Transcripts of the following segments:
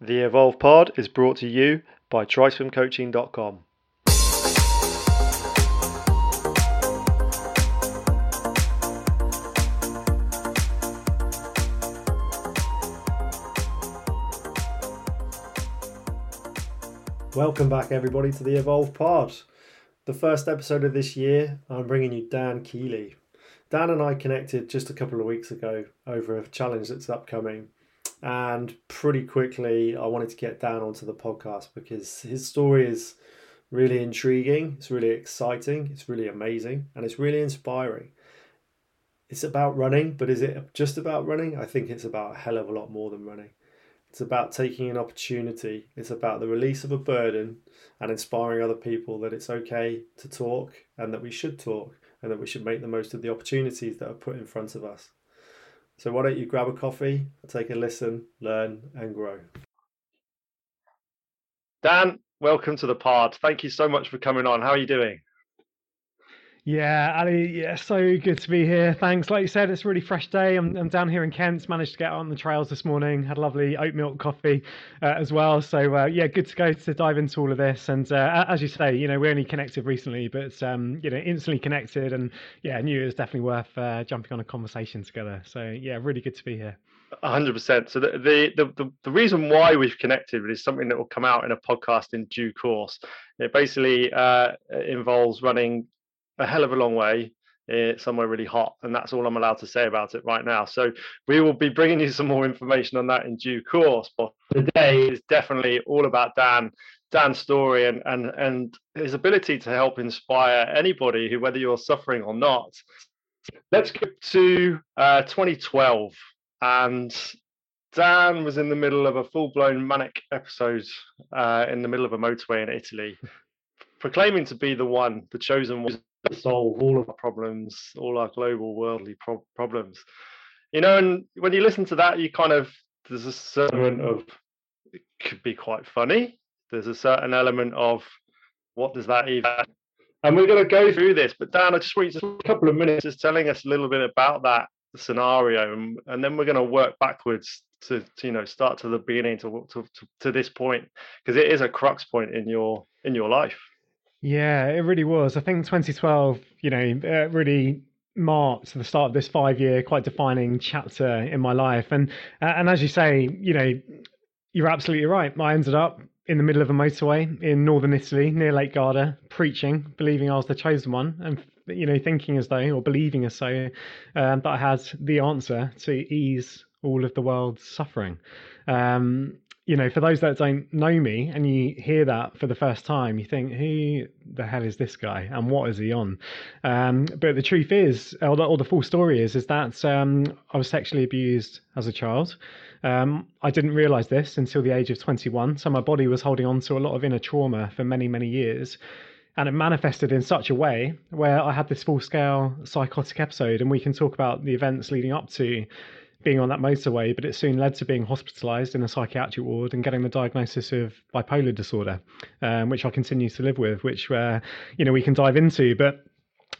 The Evolve Pod is brought to you by TriswimCoaching.com. Welcome back, everybody, to the Evolve Pod. The first episode of this year, I'm bringing you Dan Keeley. Dan and I connected just a couple of weeks ago over a challenge that's upcoming. And pretty quickly, I wanted to get down onto the podcast because his story is really intriguing, it's really exciting, it's really amazing, and it's really inspiring. It's about running, but is it just about running? I think it's about a hell of a lot more than running. It's about taking an opportunity. It's about the release of a burden and inspiring other people that it's okay to talk and that we should talk and that we should make the most of the opportunities that are put in front of us. So, why don't you grab a coffee, take a listen, learn, and grow? Dan, welcome to the pod. Thank you so much for coming on. How are you doing? Yeah, Ali, yeah, so good to be here. Thanks. Like you said, it's a really fresh day. I'm, I'm down here in Kent. Managed to get on the trails this morning. Had a lovely oat milk coffee uh, as well. So uh, yeah, good to go to dive into all of this. And uh, as you say, you know, we only connected recently, but um, you know, instantly connected. And yeah, I knew it was definitely worth uh, jumping on a conversation together. So yeah, really good to be here. hundred percent. So the, the the the reason why we've connected is something that will come out in a podcast in due course. It basically uh, involves running a hell of a long way uh, somewhere really hot and that's all i'm allowed to say about it right now. So we will be bringing you some more information on that in due course but today is definitely all about dan dan's story and and and his ability to help inspire anybody who whether you're suffering or not. Let's go to uh, 2012 and Dan was in the middle of a full-blown manic episode uh, in the middle of a motorway in Italy, proclaiming to be the one, the chosen one, solve all of our problems, all our global worldly pro- problems. You know, and when you listen to that, you kind of there's a certain of it could be quite funny. There's a certain element of what does that even and we're going to go through this, but Dan, I just want you to a couple of minutes just telling us a little bit about that scenario, and, and then we're going to work backwards to, to, you know start to the beginning to to, to, to this point because it is a crux point in your in your life. Yeah, it really was. I think 2012, you know, uh, really marked the start of this five year quite defining chapter in my life. And uh, and as you say you know you're absolutely right. I ended up in the middle of a motorway in northern italy near lake garda preaching believing i was the chosen one and you know thinking as though or believing as so um, that i had the answer to ease all of the world's suffering. Um, you know, for those that don't know me and you hear that for the first time, you think, who the hell is this guy and what is he on? Um, but the truth is, or the, or the, full story is, is that um, I was sexually abused as a child. Um, I didn't realize this until the age of 21. So my body was holding on to a lot of inner trauma for many, many years. And it manifested in such a way where I had this full scale psychotic episode. And we can talk about the events leading up to being on that motorway, but it soon led to being hospitalized in a psychiatric ward and getting the diagnosis of bipolar disorder, um, which I continue to live with, which uh, you know we can dive into. But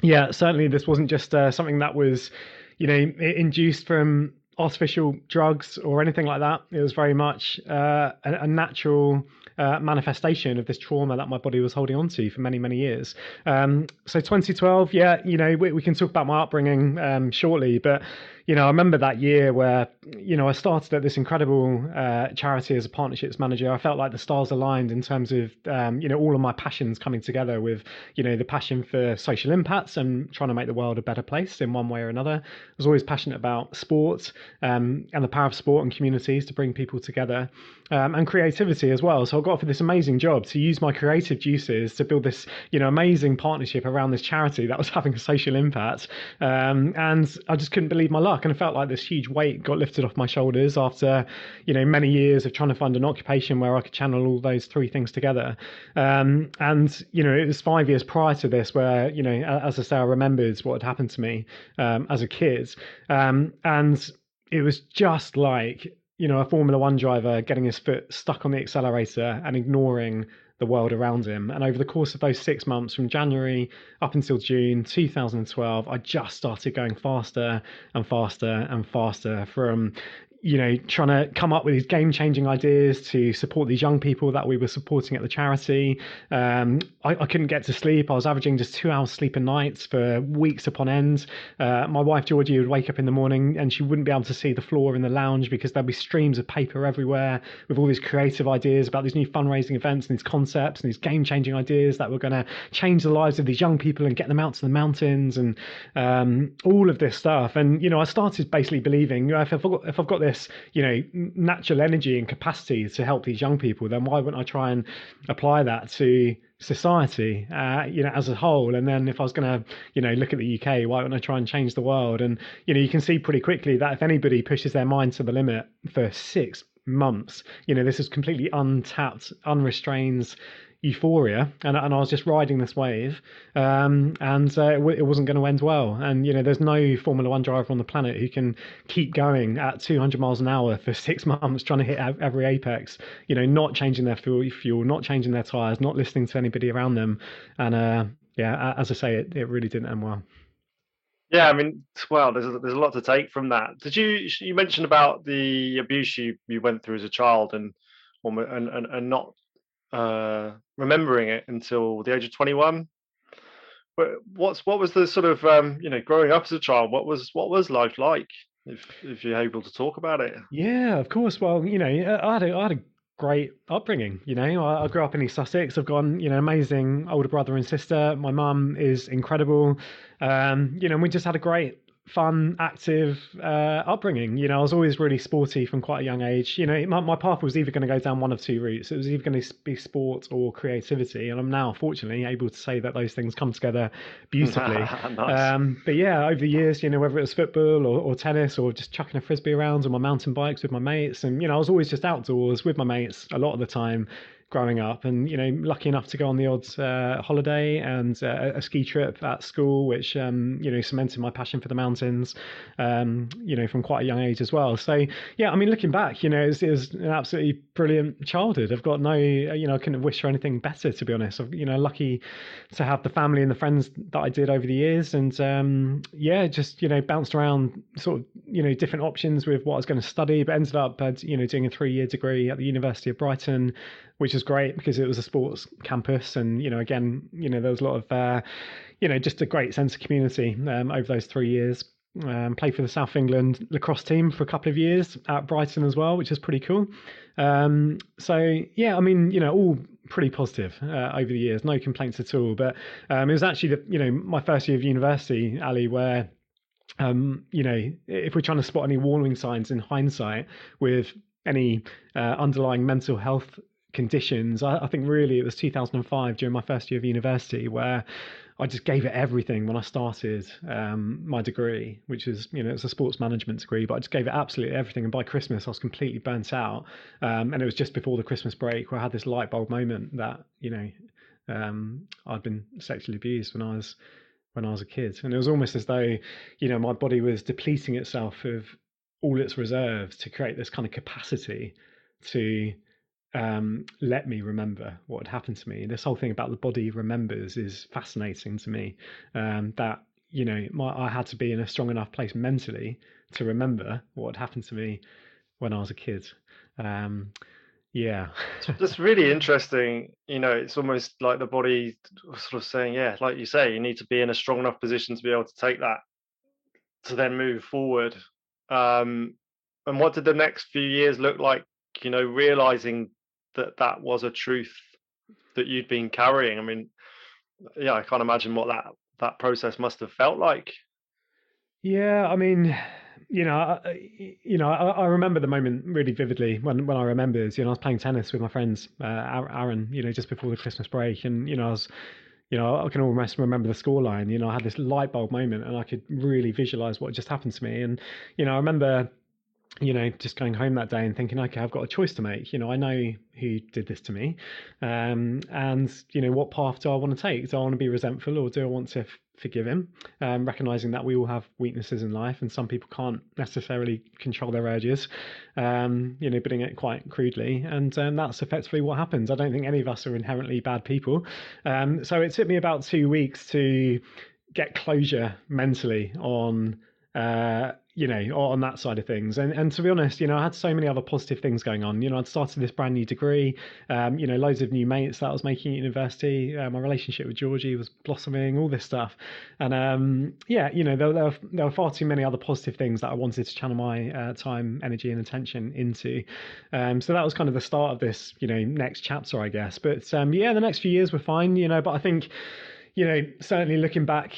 yeah, certainly this wasn't just uh, something that was you know induced from artificial drugs or anything like that. It was very much uh, a, a, natural uh, manifestation of this trauma that my body was holding on to for many, many years. Um, so 2012, yeah, you know, we, we, can talk about my upbringing um, shortly, but you know, I remember that year where, you know, I started at this incredible uh, charity as a partnerships manager. I felt like the stars aligned in terms of, um, you know, all of my passions coming together with, you know, the passion for social impacts and trying to make the world a better place in one way or another. I was always passionate about sport um, and the power of sport and communities to bring people together um, and creativity as well. So I got offered this amazing job to use my creative juices to build this, you know, amazing partnership around this charity that was having a social impact. Um, and I just couldn't believe my luck and I felt like this huge weight got lifted off my shoulders after, you know, many years of trying to find an occupation where I could channel all those three things together. Um, and you know, it was five years prior to this where, you know, as I say, I remembered what had happened to me um, as a kid, um, and it was just like you know a Formula One driver getting his foot stuck on the accelerator and ignoring the world around him. And over the course of those six months, from January up until June 2012, I just started going faster and faster and faster from you know, trying to come up with these game changing ideas to support these young people that we were supporting at the charity. Um, I, I, couldn't get to sleep. I was averaging just two hours sleep a night for weeks upon end. Uh, my wife, Georgie, would wake up in the morning and she wouldn't be able to see the floor in the lounge because there'd be streams of paper everywhere with all these creative ideas about these new fundraising events and these concepts and these game changing ideas that were going to change the lives of these young people and get them out to the mountains and um, all of this stuff. And, you know, I started basically believing if I've got, if I've got this this, you know, natural energy and capacity to help these young people, then why wouldn't I try and apply that to society, uh, you know, as a whole? And then if I was going to, you know, look at the UK, why wouldn't I try and change the world? And you know, you can see pretty quickly that if anybody pushes their mind to the limit for six months, you know, this is completely untapped, unrestrained euphoria, and, and I was just riding this wave, um, and uh, it, it, wasn't going to end well. And you know, there's no Formula One driver on the planet who can keep going at 200 miles an hour for six months, trying to hit every apex. You know, not changing their fuel, fuel, not changing their tires, not listening to anybody around them. And uh, yeah, as I say, it, it really didn't end well. Yeah, I mean, well, there's a, there's a lot to take from that. Did you you mentioned about the abuse you, you went through as a child and and and, and not uh, remembering it until the age of 21. But what's what was the sort of um, you know growing up as a child? What was what was life like? If if you're able to talk about it. Yeah, of course. Well, you know, I had a, I had a great upbringing. You know, I, I, grew up in East Sussex. I've got you know amazing older brother and sister. My mum is incredible. Um, you know, we just had a great fun, active uh, upbringing. You know, I was always really sporty from quite a young age. You know, my, my path was either going to go down one of two routes. It was either going to be sport or creativity, and I'm now fortunately able to say that those things come together beautifully. nice. um, but yeah, over the years, you know, whether it was football or, or, tennis or just chucking a frisbee around on my mountain bikes with my mates, and you know, I was always just outdoors with my mates a lot of the time growing up, and you know, lucky enough to go on the odd uh, holiday and uh, a ski trip at school, which um, you know cemented my passion for the mountains, um, you know, from quite a young age as well. So yeah, I mean, looking back, you know, it was, an absolutely brilliant childhood. I've got no, you know, I couldn't wish for anything better to be honest. I've, you know, lucky to have the family and the friends that I did over the years, and um, yeah, just you know, bounced around sort of you know different options with what I was going to study, but ended up uh, you know doing a three year degree at the University of Brighton which is great because it was a sports campus, and you know, again, you know, there was a lot of, uh, you know, just a great sense of community um, over those three years. Um, played for the South England lacrosse team for a couple of years at Brighton as well, which is pretty cool. Um, so yeah, I mean, you know, all pretty positive uh, over the years, no complaints at all. But um, it was actually the, you know, my first year of university, Ali, where um, you know, if we're trying to spot any warning signs in hindsight with any uh, underlying mental health conditions. I, I, think really it was 2005 during my first year of university where I just gave it everything when I started um, my degree, which is you know it's a sports management degree, but I just gave it absolutely everything. And by Christmas, I was completely burnt out. Um, and it was just before the Christmas break where I had this light bulb moment that you know um, I'd been sexually abused when I was when I was a kid, and it was almost as though you know my body was depleting itself of all its reserves to create this kind of capacity to um, let me remember what had happened to me. This whole thing about the body remembers is fascinating to me. Um, that you know, my, I had to be in a strong enough place mentally to remember what had happened to me when I was a kid. Um, yeah, that's really interesting. You know, it's almost like the body sort of saying, yeah, like you say, you need to be in a strong enough position to be able to take that to then move forward. Um, and what did the next few years look like? You know, realizing that that was a truth that you'd been carrying. I mean, yeah, I can't imagine what that that process must have felt like. Yeah, I mean, you know, you know, I, I, remember the moment really vividly when when I remembered. You know, I was playing tennis with my friends, uh, Aaron. You know, just before the Christmas break, and you know, I was. You know, I can almost remember the scoreline. You know, I had this light bulb moment, and I could really visualize what just happened to me. And you know, I remember you know, just going home that day and thinking, okay, I've got a choice to make. You know, I know who did this to me, um, and you know, what path do I want to take? Do I want to be resentful or do I want to f- forgive him? Um, recognizing that we all have weaknesses in life, and some people can't necessarily control their urges. Um, you know, putting it quite crudely, and um, that's effectively what happens. I don't think any of us are inherently bad people. Um, so it took me about two weeks to get closure mentally on. Uh, you know, on that side of things. And and to be honest, you know, I had so many other positive things going on. You know, I'd started this brand new degree, um, you know, loads of new mates that I was making at university. Uh, my relationship with Georgie was blossoming, all this stuff. And um, yeah, you know, there, there, were, there were far too many other positive things that I wanted to channel my uh, time, energy, and attention into. Um, so that was kind of the start of this, you know, next chapter, I guess. But um, yeah, the next few years were fine, you know, but I think, you know, certainly looking back,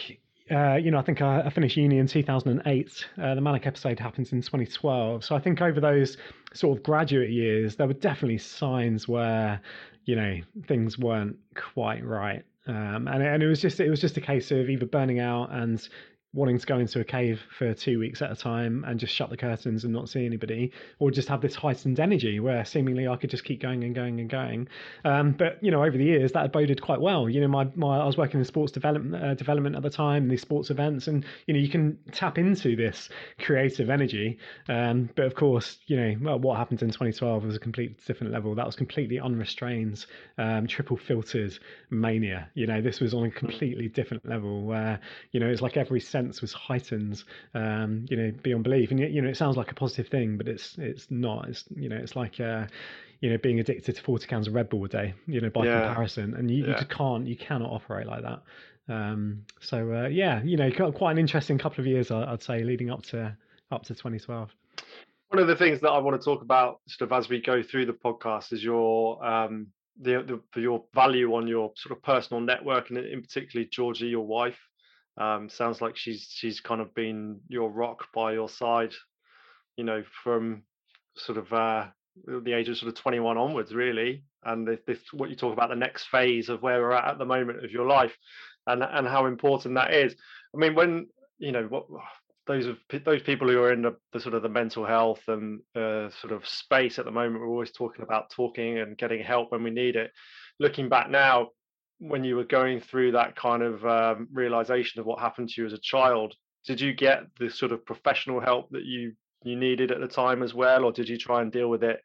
uh, you know, I think I, I finished uni in 2008. Uh, the manic episode happens in 2012. So I think over those sort of graduate years, there were definitely signs where, you know, things weren't quite right. Um, and, and it was just it was just a case of either burning out and wanting to go into a cave for two weeks at a time and just shut the curtains and not see anybody, or just have this heightened energy where seemingly I could just keep going and going and going. Um, but you know, over the years that boded quite well. You know, my, my I was working in sports development uh, development at the time, these sports events, and you know, you can tap into this creative energy. Um, but of course, you know, well, what happened in 2012 was a completely different level. That was completely unrestrained, um, triple filtered mania. You know, this was on a completely different level where you know it's like every sense was heightened, um, you know, beyond belief. And you know, it sounds like a positive thing, but it's it's not. It's you know, it's like uh, you know, being addicted to forty cans of Red Bull a day, you know, by yeah. comparison, and you, yeah. you just can't, you cannot operate like that. Um, so uh, yeah, you know, quite an interesting couple of years, I'd say, leading up to up to 2012 one of the things that I want to talk about sort of as we go through the podcast is your um, the, the your value on your sort of personal network and in particularly Georgie, your wife. Um, sounds like she's she's kind of been your rock by your side, you know, from sort of uh, the age of sort of 21 onwards, really. And this, this, what you talk about the next phase of where we're at at the moment of your life, and and how important that is. I mean, when you know what those of those people who are in the, the sort of the mental health and uh, sort of space at the moment, we're always talking about talking and getting help when we need it. Looking back now, when you were going through that kind of um, realization of what happened to you as a child did you get the sort of professional help that you you needed at the time as well or did you try and deal with it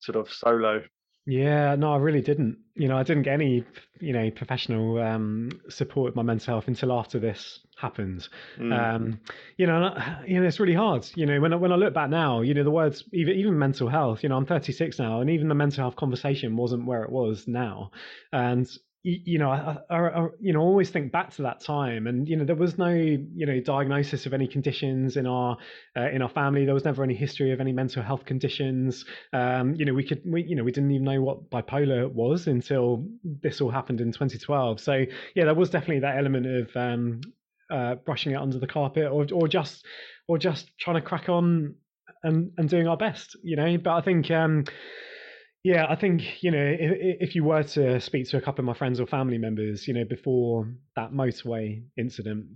sort of solo? Yeah no i really didn't. You know i didn't get any you know professional um, support with my mental health until after this happened. Mm. um, you know you know it's really hard. You know when I, when i look back now you know the words even even mental health you know i'm 36 now and even the mental health conversation wasn't where it was now. And you know, I, I, I, you know, always think back to that time, and you know, there was no, you know, diagnosis of any conditions in our uh, in our family. There was never any history of any mental health conditions. Um, you know, we could, we, you know, we didn't even know what bipolar was until this all happened in 2012. So yeah, there was definitely that element of um, uh, brushing it under the carpet, or or just or just trying to crack on and and doing our best. You know, but I think. Um, yeah, I think you know if, if you were to speak to a couple of my friends or family members, you know, before that motorway incident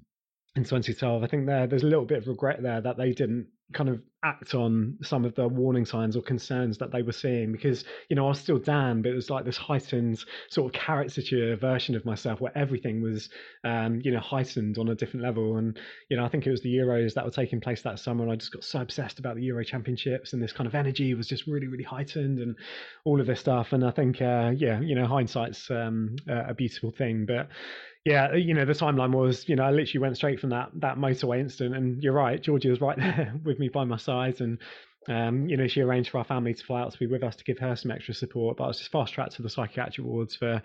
in 2012, I think there there's a little bit of regret there that they didn't kind of act on some of the warning signs or concerns that they were seeing because you know I was still Dan but it was like this heightened sort of caricature version of myself where everything was um, you know heightened on a different level. And you know I think it was the Euros that were taking place that summer and I just got so obsessed about the Euro Championships and this kind of energy was just really really heightened and all of this stuff. And I think uh, yeah you know hindsight's um, a beautiful thing. But yeah, you know, the timeline was, you know, I literally went straight from that that motorway incident, and you're right, Georgie was right there with me by my side, and um, you know, she arranged for our family to fly out to be with us to give her some extra support. But I was just fast tracked to the psychiatric wards for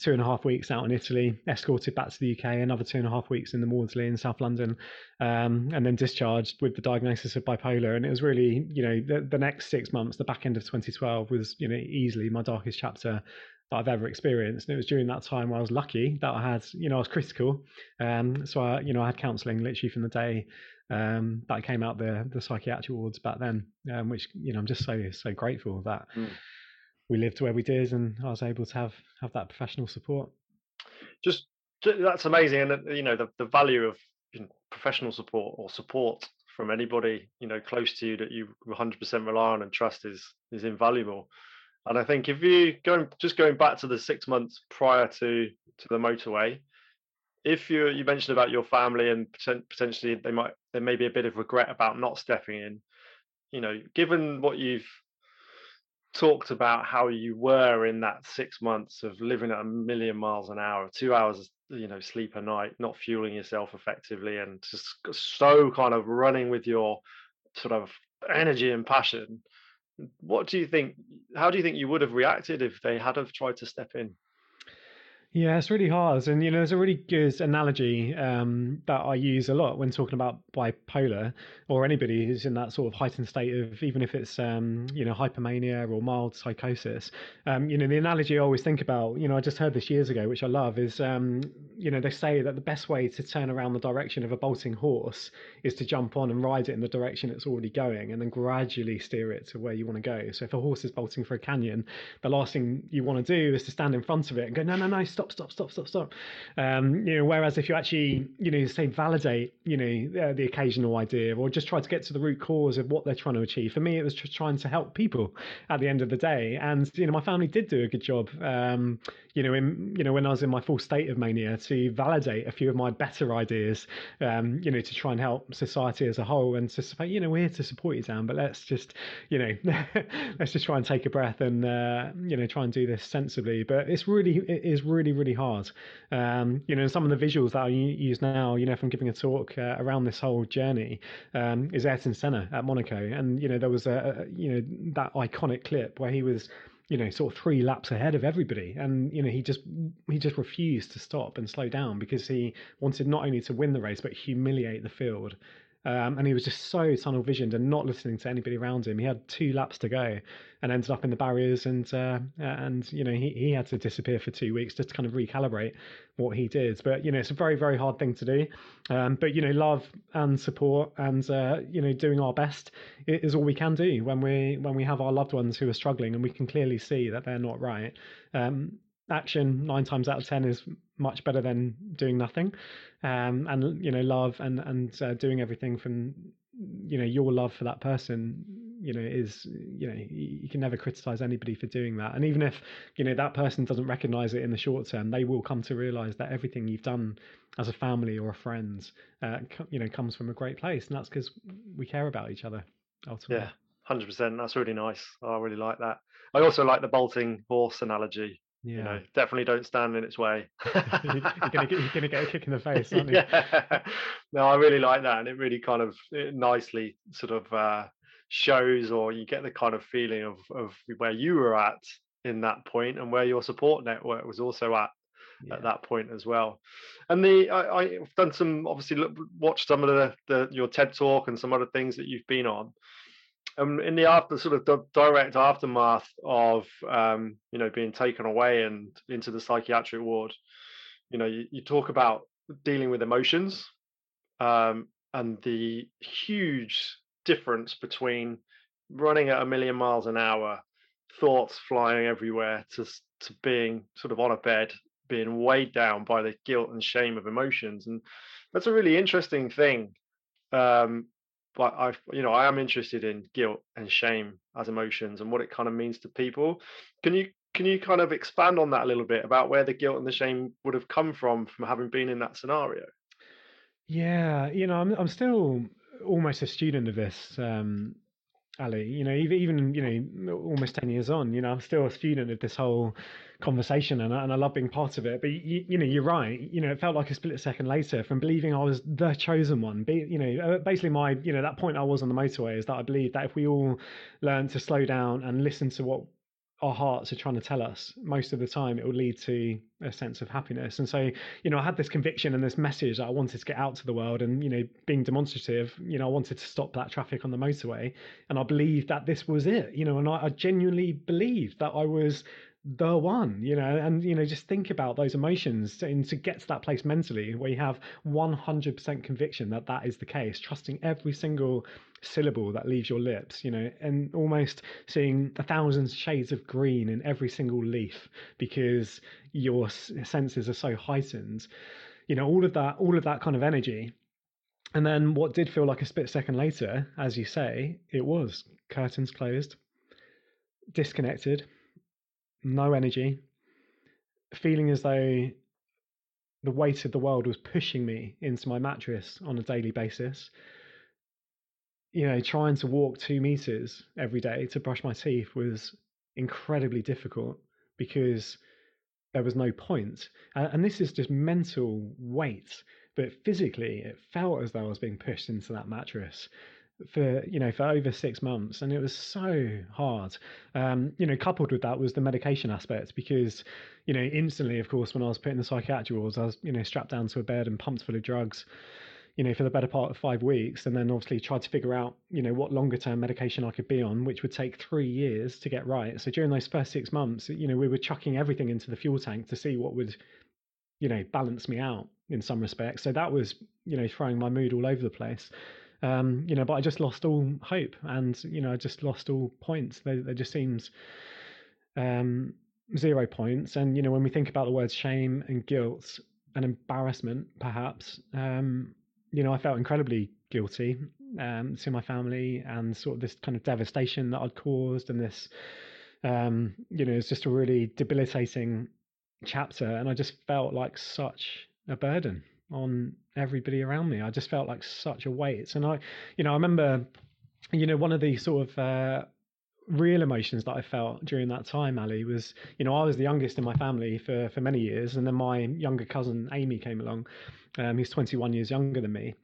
two and a half weeks out in Italy, escorted back to the UK, another two and a half weeks in the Maudsley in South London, um, and then discharged with the diagnosis of bipolar. And it was really, you know, the, the next six months, the back end of 2012 was, you know, easily my darkest chapter that I've ever experienced. And it was during that time where I was lucky that I had, you know, I was critical. Um, so I, you know, I had counselling literally from the day um, that I came out the the psychiatric wards back then, um, which you know I'm just so so grateful that mm. we lived where we did and I was able to have have that professional support. Just that's amazing, and you know the the value of you know, professional support or support from anybody you know close to you that you 100% rely on and trust is is invaluable. And I think if you going just going back to the six months prior to to the motorway, if you you mentioned about your family and potentially they might there may be a bit of regret about not stepping in, you know, given what you've talked about how you were in that six months of living at a million miles an hour, two hours, you know, sleep a night, not fueling yourself effectively, and just so kind of running with your sort of energy and passion. What do you think? How do you think you would have reacted if they had have tried to step in? Yeah, it's really hard. And, you know, there's a really good analogy um, that I use a lot when talking about bipolar or anybody who's in that sort of heightened state of, even if it's, um, you know, hypomania or mild psychosis. Um, you know, the analogy I always think about, you know, I just heard this years ago, which I love, is, um, you know, they say that the best way to turn around the direction of a bolting horse is to jump on and ride it in the direction it's already going and then gradually steer it to where you want to go. So if a horse is bolting for a canyon, the last thing you want to do is to stand in front of it and go, no, no, no, stop stop, stop, stop, stop, stop. Um, you know, whereas if you actually, you know, say validate, you know, uh, the occasional idea or just try to get to the root cause of what they're trying to achieve. For me, it was just trying to help people at the end of the day. And, you know, my family did do a good job, um, you know, in, you know, when I was in my full state of mania to validate a few of my better ideas, um, you know, to try and help society as a whole and to you know, we're here to support you, Dan, but let's just, you know, let's just try and take a breath and, uh, you know, try and do this sensibly. But it's really, it is really, really hard. Um, you know, some of the visuals that I use now, you know, from giving a talk uh, around this whole journey um, is Ayrton Senna at Monaco, and you know, there was a, a you know that iconic clip where he was you know sort of three laps ahead of everybody. And you know he just he just refused to stop and slow down because he wanted not only to win the race but humiliate the field um, and he was just so tunnel visioned and not listening to anybody around him. He had two laps to go and ended up in the barriers, and uh, and you know he, he had to disappear for two weeks just to kind of recalibrate what he did. But you know it's a very very hard thing to do. Um, but you know love and support and uh, you know doing our best is all we can do when we when we have our loved ones who are struggling and we can clearly see that they're not right. Um, action nine times out of ten is much better than doing nothing. Um, and you know love and and uh, doing everything from you know your love for that person you know is you know you can never criticize anybody for doing that. And even if you know that person doesn't recognize it in the short term they will come to realize that everything you've done as a family or a friend uh, you know comes from a great place. And that's because we care about each other ultimately. Yeah 100% that's really nice. I really like that. I also like the bolting horse analogy yeah. You know, definitely don't stand in its way. you're, gonna get, you're gonna get a kick in the face, aren't you? yeah. No, I really like that, and it really kind of nicely sort of uh, shows, or you get the kind of feeling of of where you were at in that point, and where your support network was also at yeah. at that point as well. And the I, I've done some obviously look, watched some of the, the your TED talk and some other things that you've been on um, in the after sort of the direct aftermath of um, you know being taken away and into the psychiatric ward, you know, you, you talk about dealing with emotions um, and the huge difference between running at a million miles an hour, thoughts flying everywhere, to to being sort of on a bed, being weighed down by the guilt and shame of emotions, and that's a really interesting thing um, but I, you know, I am interested in guilt and shame as emotions and what it kind of means to people. Can you can you kind of expand on that a little bit about where the guilt and the shame would have come from from having been in that scenario? Yeah, you know, I'm I'm still almost a student of this. Um, Ali. You know, even even you know, almost ten years on, you know, I'm still a student of this whole conversation, and I, and I love being part of it. But you, you know, you're right. You know, it felt like a split second later from believing I was the chosen one. Be, you know, uh, basically my you know that point I was on the motorway is that I believe that if we all learn to slow down and listen to what our hearts are trying to tell us most of the time it will lead to a sense of happiness. And so you know i had this conviction and this message that i wanted to get out to the world and you know being demonstrative you know i wanted to stop that traffic on the motorway. And i believed that this was it you know and i, I genuinely believed that i was the one, you know, and you know, just think about those emotions and to get to that place mentally where you have 100% conviction that that is the case, trusting every single syllable that leaves your lips, you know, and almost seeing a thousand shades of green in every single leaf because your senses are so heightened. You know, all of that, all of that kind of energy. And then what did feel like a split second later, as you say, it was curtains closed, disconnected no energy, feeling as though the weight of the world was pushing me into my mattress on a daily basis. You know, trying to walk two meters every day to brush my teeth was incredibly difficult because there was no point. And this is just mental weight, but physically, it felt as though I was being pushed into that mattress. for you know for over six months and it was so hard um, you know coupled with that was the medication aspect because you know instantly of course when i was put in the psychiatric wards i was you know strapped down to a bed and pumped full of drugs you know for the better part of five weeks and then obviously tried to figure out you know what longer term medication i could be on which would take three years to get right so during those first six months you know we were chucking everything into the fuel tank to see what would you know balance me out in some respects so that was you know throwing my mood all over the place um, you know, but I just lost all hope, and you know, I just lost all points. There, there just seems um, zero points. And you know, when we think about the words shame and guilt and embarrassment, perhaps, um, you know, I felt incredibly guilty um, to my family and sort of this kind of devastation that I'd caused, and this, um, you know, it's just a really debilitating chapter, and I just felt like such a burden on everybody around me. I just felt like such a weight. And I, you know, I remember, you know, one of the sort of uh, real emotions that I felt during that time, Ali, was, you know, I was the youngest in my family for for many years, and then my younger cousin Amy came along. Um, he's 21 years younger than me,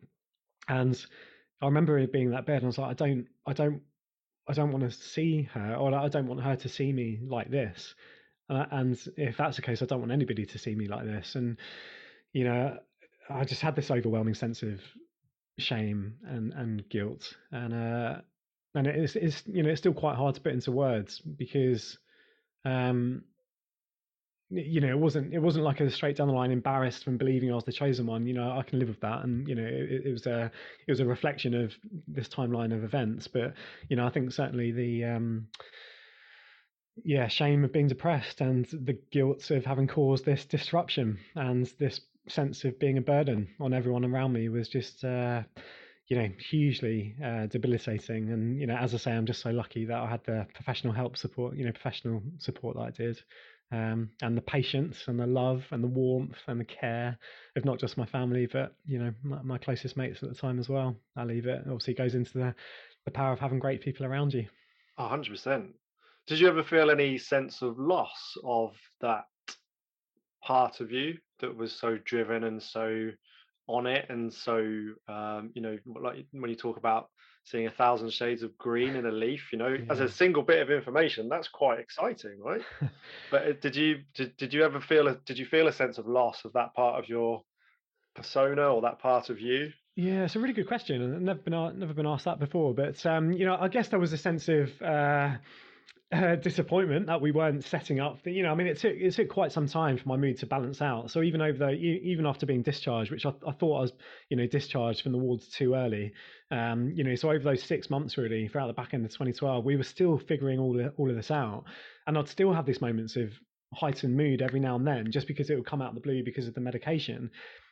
and I remember it being that bed, and I was like, I don't, I don't, I don't want to see her, or I don't want her to see me like this. Uh, and if that's the case, I don't want anybody to see me like this. And you know, I just had this overwhelming sense of shame and and guilt, and uh, and it's it's you know it's still quite hard to put into words because, um, you know, it wasn't it wasn't like a straight down the line embarrassed from believing I was the chosen one. You know, I can live with that, and you know, it, it was a it was a reflection of this timeline of events. But you know, I think certainly the um, yeah shame of being depressed and the guilt of having caused this disruption and this sense of being a burden on everyone around me was just uh, you know hugely uh, debilitating. And you know as i say i'm just so lucky that i had the professional help support you know professional support that i did. Um, and the patience and the love and the warmth and the care of not just my family but you know my, my closest mates at the time as well. I leave it. Obviously goes into the the power of having great people around you. 100% did you ever feel any sense of loss of that part of you that was so driven and so on it and so um, you know like when you talk about seeing a thousand shades of green in a leaf you know yeah. as a single bit of information that's quite exciting right but uh, did you did, did you ever feel a did you feel a sense of loss of that part of your persona or that part of you yeah, it's a really good question. I've never been never been asked that before, but um, you know, I guess there was a sense of uh, uh, disappointment that we weren't setting up. You know, I mean, it took it took quite some time for my mood to balance out. So even over the even after being discharged, which I, I thought I was, you know, discharged from the wards too early. Um, you know, so over those six months really, throughout the back end of 2012, we were still figuring all of, all of this out, and I'd still have these moments of heightened mood every now and then, just because it would come out of the blue because of the medication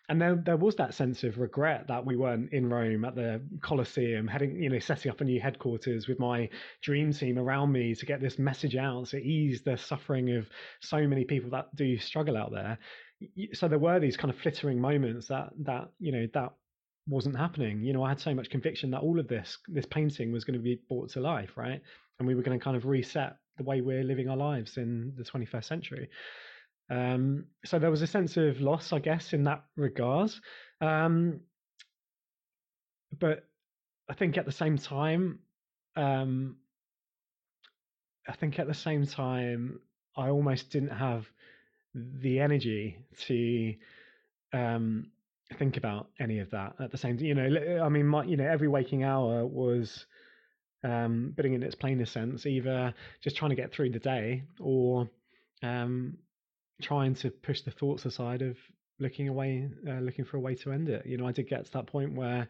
and there there was that sense of regret that we weren't in Rome at the Colosseum, heading you know setting up a new headquarters with my dream team around me to get this message out to ease the suffering of so many people that do struggle out there. So there were these kind of flittering moments that that you know that wasn't happening. You know, I had so much conviction that all of this this painting was going to be brought to life, right? And we were going to kind of reset the way we're living our lives in the 21st century. Um, so there was a sense of loss, I guess, in that regard. Um, but I think at the same time, um, I think at the same time, I almost didn't have the energy to um, think about any of that at the same. Time. You know, I mean, my, you know, every waking hour was um, putting in its plainest sense, either just trying to get through the day or um, trying to push the thoughts aside of looking away, uh, looking for a way to end it. You know, I did get to that point where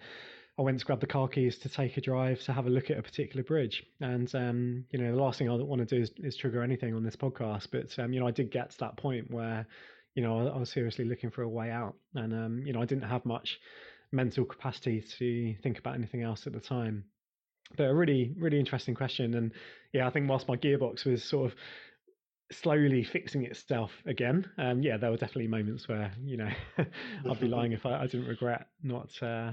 I went to grab the car keys to take a drive to have a look at a particular bridge. And, um, you know, the last thing I want to do is, is trigger anything on this podcast. But, um, you know, I did get to that point where, you know, I, I was seriously looking for a way out. And, um, you know, I didn't have much mental capacity to think about anything else at the time. But a really, really interesting question. And yeah, I think whilst my gearbox was sort of slowly fixing itself again. Um, yeah, there were definitely moments where you know I'd be lying if I, I didn't regret not uh,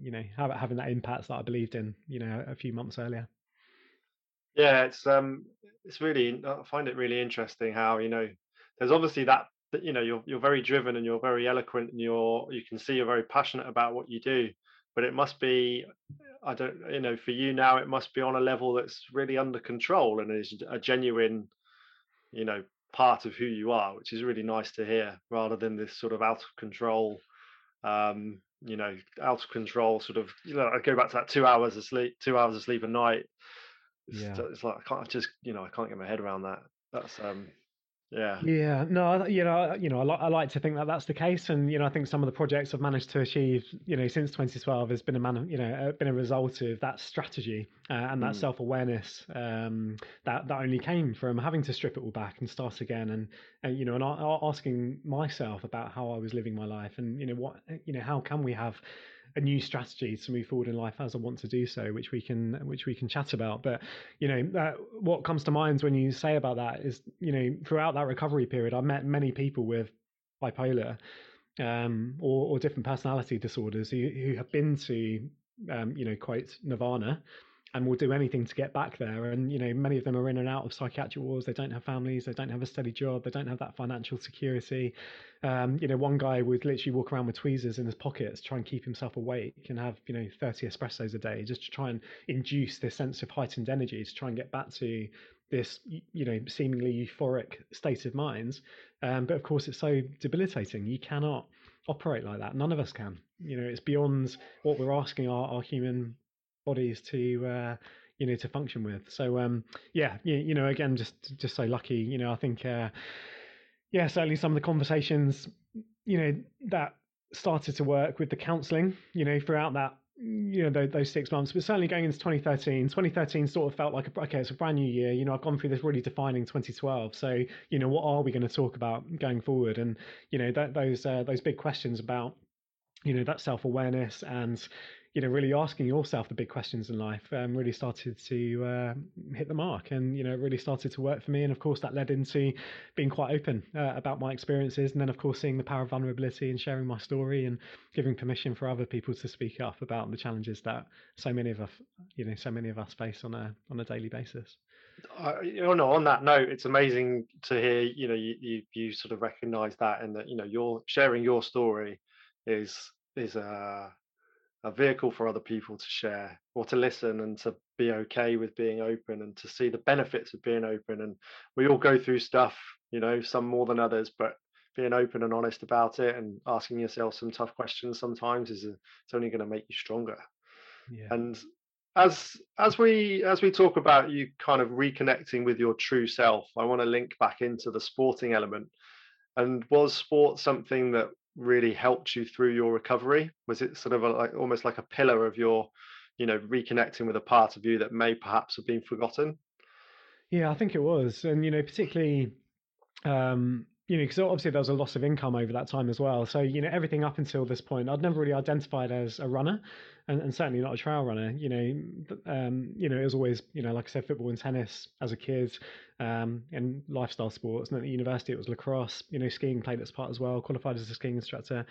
you know having that impact that I believed in you know a few months earlier. Yeah, it's um it's really I find it really interesting how you know there's obviously that that you know you're you're very driven and you're very eloquent and you're you can see you're very passionate about what you do but it must be I don't you know for you now it must be on a level that's really under control and is a genuine you know part of who you are, which is really nice to hear, rather than this sort of out of control, um, you know, out of control sort of. You know, I go back to that two hours of sleep, two hours of sleep a night. It's, yeah. it's like I can't I just, you know, I can't get my head around that. That's um, yeah. Yeah. No, you know, you know, I, li- I like to think that that's the case, and you know, I think some of the projects I've managed to achieve, you know, since 2012 has been a man, you know, uh, been a result of that strategy uh, and that mm. self awareness um, that that only came from having to strip it all back and start again, and, and you know, and asking myself about how I was living my life, and you know, what, you know, how can we have a new strategy to move forward in life as I want to do so, which we can which we can chat about. But you know, uh, what comes to mind when you say about that is, you know, throughout that recovery period, I met many people with bipolar um, or, or different personality disorders who, who have been to, um, you know, quite nirvana and will do anything to get back there. And you know, many of them are in and out of psychiatric wards. They don't have families. They don't have a steady job. They don't have that financial security. Um, you know, one guy would literally walk around with tweezers in his pockets, try and keep himself awake, and have you know 30 espressos a day, just to try and induce this sense of heightened energy to try and get back to this you know seemingly euphoric state of mind. Um, but of course, it's so debilitating. You cannot operate like that. None of us can. You know, it's beyond what we're asking our, our human bodies to uh, you know to function with. So um, yeah, you, you know, again, just just so lucky. You know, I think uh, yeah, certainly some of the conversations you know that started to work with the counselling. You know, throughout that you know those, those, six months but certainly going into 2013 2013 sort of felt like a, okay it's a brand new year you know i've gone through this really defining 2012 so you know what are we going to talk about going forward and you know that, those uh, those big questions about you know that self-awareness and you know, really asking yourself the big questions in life um, really started to uh, hit the mark, and you know, really started to work for me. And of course, that led into being quite open uh, about my experiences, and then of course, seeing the power of vulnerability and sharing my story, and giving permission for other people to speak up about the challenges that so many of us, you know, so many of us face on a on a daily basis. Uh, you know, on that note, it's amazing to hear. You know, you you, you sort of recognise that, and that you know, you're sharing your story is is a uh, a vehicle for other people to share or to listen and to be okay with being open and to see the benefits of being open. And we all go through stuff you know some more than others but being open and honest about it and asking yourself some tough questions sometimes is a, it's only going to make you stronger. Yeah. and as as we as we talk about you kind of reconnecting with your true self i want to link back into the sporting element. And was sport something that really helped you through your recovery? Was it sort of a, like almost like a pillar of your, you know, reconnecting with a part of you that may perhaps have been forgotten? Yeah, I think it was, and you know, particularly, um, you know, because obviously there was a loss of income over that time as well. So you know, everything up until this point, I'd never really identified as a runner, and, and certainly not a trail runner. You know, um, you know, it was always, you know, like I said, football and tennis as a kid, um, and lifestyle sports. And at the university, it was lacrosse. You know, skiing played its part as well. Qualified as a skiing instructor,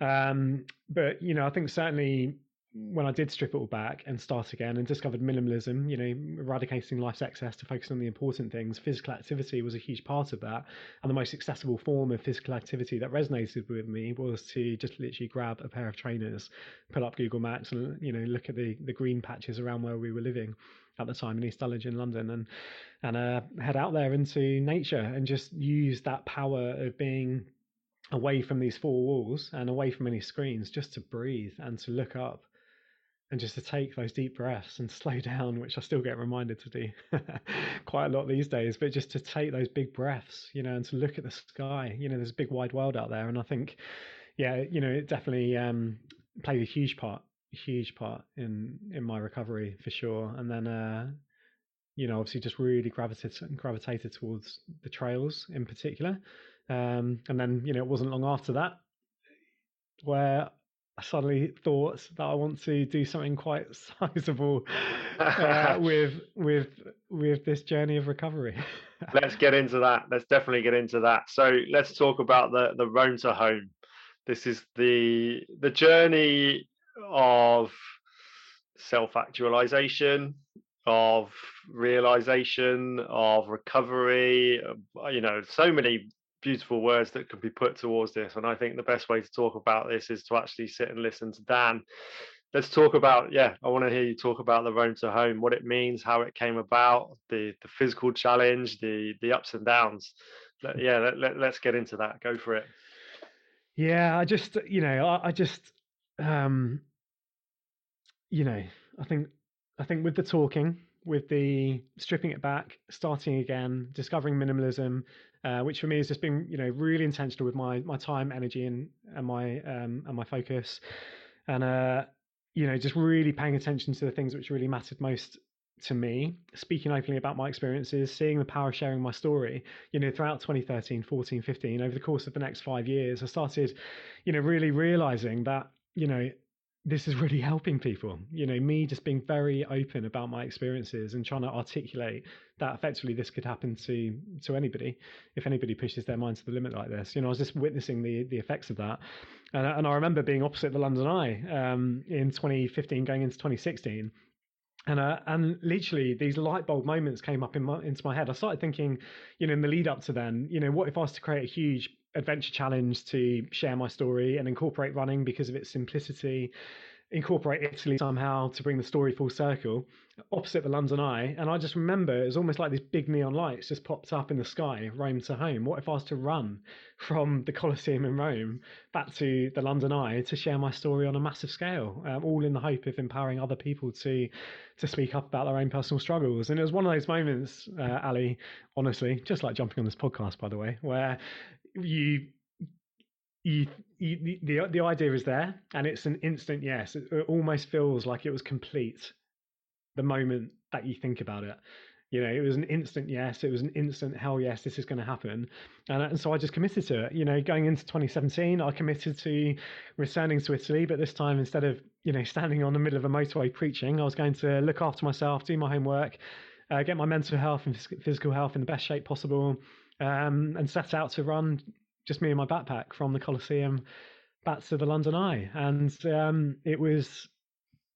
um, but you know, I think certainly when I did strip it all back and start again and discovered minimalism, you know, eradicating life's excess to focus on the important things, physical activity was a huge part of that. And the most accessible form of physical activity that resonated with me was to just literally grab a pair of trainers, pull up Google Maps and, you know, look at the, the green patches around where we were living at the time in East Dulwich in London and, and uh, head out there into nature and just use that power of being away from these four walls and away from any screens just to breathe and to look up and just to take those deep breaths and slow down, which I still get reminded to do quite a lot these days, but just to take those big breaths, you know, and to look at the sky. You know, there's a big wide world out there. And I think, yeah, you know, it definitely um, played a huge part, huge part in in my recovery for sure. And then uh, you know, obviously just really gravitated gravitated towards the trails in particular. Um, and then, you know, it wasn't long after that where I suddenly thought that I want to do something quite sizable uh, with with with this journey of recovery. let's get into that. Let's definitely get into that. So let's talk about the the Rome to Home. This is the the journey of self actualization, of realization, of recovery. You know, so many beautiful words that can be put towards this. And I think the best way to talk about this is to actually sit and listen to Dan. Let's talk about yeah i want to hear you talk about the Rome to Home what it means how it came about the the physical challenge the the ups and downs. Yeah let, let, let's get into that. Go for it. Yeah i just you know i, I just um you know i think i think with the talking with the stripping it back starting again discovering minimalism uh, which for me has just been you know really intentional with my my time energy and and my um and my focus. And uh you know, just really paying attention to the things which really mattered most to me, speaking openly about my experiences, seeing the power of sharing my story, you know, throughout 2013, 14, 15, over the course of the next five years, I started, you know, really realizing that, you know, this is really helping people. You know, me just being very open about my experiences and trying to articulate that effectively this could happen to to anybody if anybody pushes their mind to the limit like this. You know, I was just witnessing the the effects of that, and, and I remember being opposite the London Eye um, in 2015, going into 2016. And uh, and literally these light bulb moments came up in my, into my head. I started thinking, you know, in the lead up to then, you know, what if I was to create a huge adventure challenge to share my story and incorporate running because of its simplicity incorporate Italy somehow to bring the story full circle opposite the London Eye. And I just remember it was almost like these big neon lights just popped up in the sky, Rome to home. What if I was to run from the Colosseum in Rome back to the London Eye to share my story on a massive scale, um, all in the hope of empowering other people to to speak up about their own personal struggles? And it was one of those moments, uh, Ali, honestly, just like jumping on this podcast, by the way, where you you, you, the the idea is there, and it's an instant yes. It, almost feels like it was complete the moment that you think about it. You know, it was an instant yes. It was an instant hell yes. This is going to happen, and, and so I just committed to it. You know, going into 2017, I committed to returning to Italy, but this time instead of you know standing on the middle of a motorway preaching, I was going to look after myself, do my homework, uh, get my mental health and physical health in the best shape possible, um, and set out to run just me and my backpack from the Colosseum back to the London Eye, and um, it was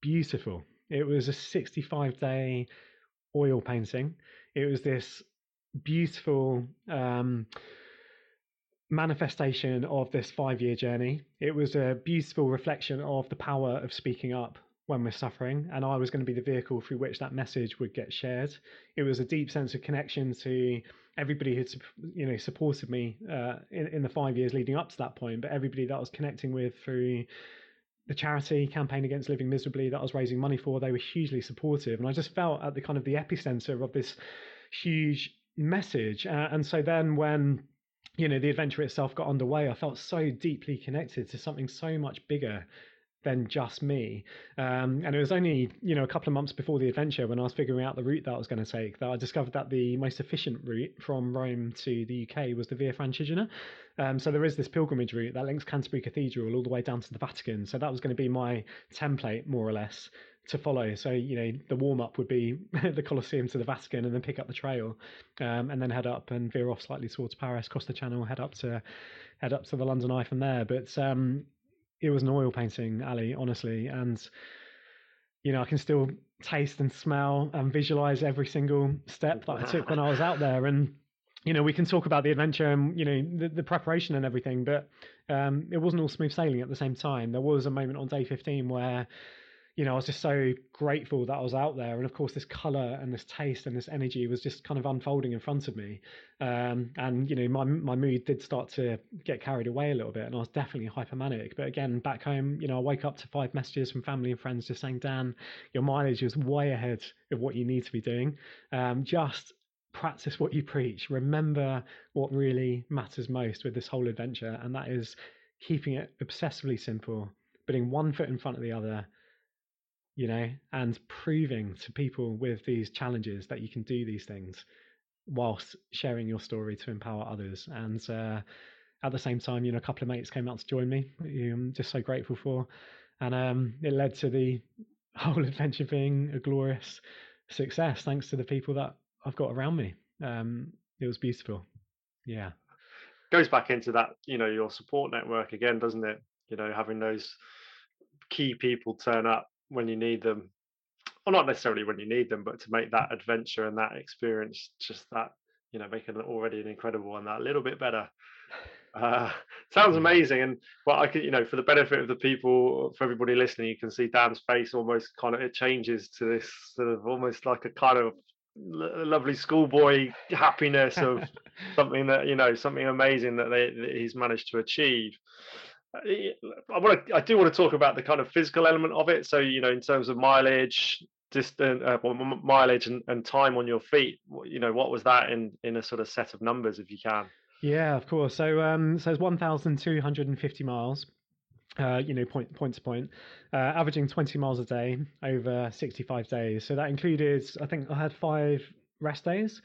beautiful. It was a 65 day oil painting. It was this beautiful um, manifestation of this five year journey. It was a beautiful reflection of the power of speaking up when we're suffering, and I was going to be the vehicle through which that message would get shared. It was a deep sense of connection to everybody who'd you know supported me uh, in in the five years leading up to that point, but everybody that I was connecting with through the charity campaign against living miserably that I was raising money for, they were hugely supportive, and I just felt at the kind of the epicenter of this huge message. Uh, and so then when you know the adventure itself got underway, I felt so deeply connected to something so much bigger than just me. Um, and it was only you know a couple of months before the adventure when I was figuring out the route that I was going to take that I discovered that the most efficient route from Rome to the UK was the Via Francigena. Um, so there is this pilgrimage route that links Canterbury Cathedral all the way down to the Vatican. So that was going to be my template more or less to follow. So you know the warm up would be the Colosseum to the Vatican and then pick up the trail, um, and then head up and veer off slightly towards Paris, cross the Channel, head up to head up to the London Eye from there. But um, it was an oil painting, Ali, honestly, and you know I can still taste and smell and visualize every single step that I took when I was out there, and you know we can talk about the adventure and you know the, the preparation and everything, but um, it wasn't all smooth sailing at the same time. There was a moment on day fifteen where you know, I was just so grateful that I was out there. And of course, this color and this taste and this energy was just kind of unfolding in front of me. Um, and, you know, my, my mood did start to get carried away a little bit and I was definitely hypomanic. But again, back home, you know, I wake up to five messages from family and friends just saying, Dan, your mileage is just way ahead of what you need to be doing. Um, just practice what you preach. Remember what really matters most with this whole adventure. And that is keeping it obsessively simple, putting one foot in front of the other you know, and proving to people with these challenges that you can do these things whilst sharing your story to empower others. And uh, at the same time, you know, a couple of mates came out to join me, I'm just so grateful for. And um, it led to the whole adventure being a glorious success, thanks to the people that I've got around me. Um, it was beautiful. Yeah. Goes back into that, you know, your support network again, doesn't it? You know, having those key people turn up when you need them. Or not necessarily when you need them but to make that adventure and that experience just that you know making it already an incredible one that little bit better. Uh, sounds amazing, and well, I could, you know, for the benefit of the people, for everybody listening, you can see Dan's face almost kind of it changes to this sort of almost like a kind of lovely schoolboy happiness of something that you know something amazing that, they, that he's managed to achieve. I want to, I do want to talk about the kind of physical element of it. So you know, in terms of mileage, distance, uh, well, mileage, and, and time on your feet. You know, what was that in in a sort of set of numbers, if you can? Yeah, of course. So um, so it's one thousand two hundred and fifty miles. Uh, you know, point point to point, uh, averaging 20 miles a day over 65 days. So that included, I think I had five rest days.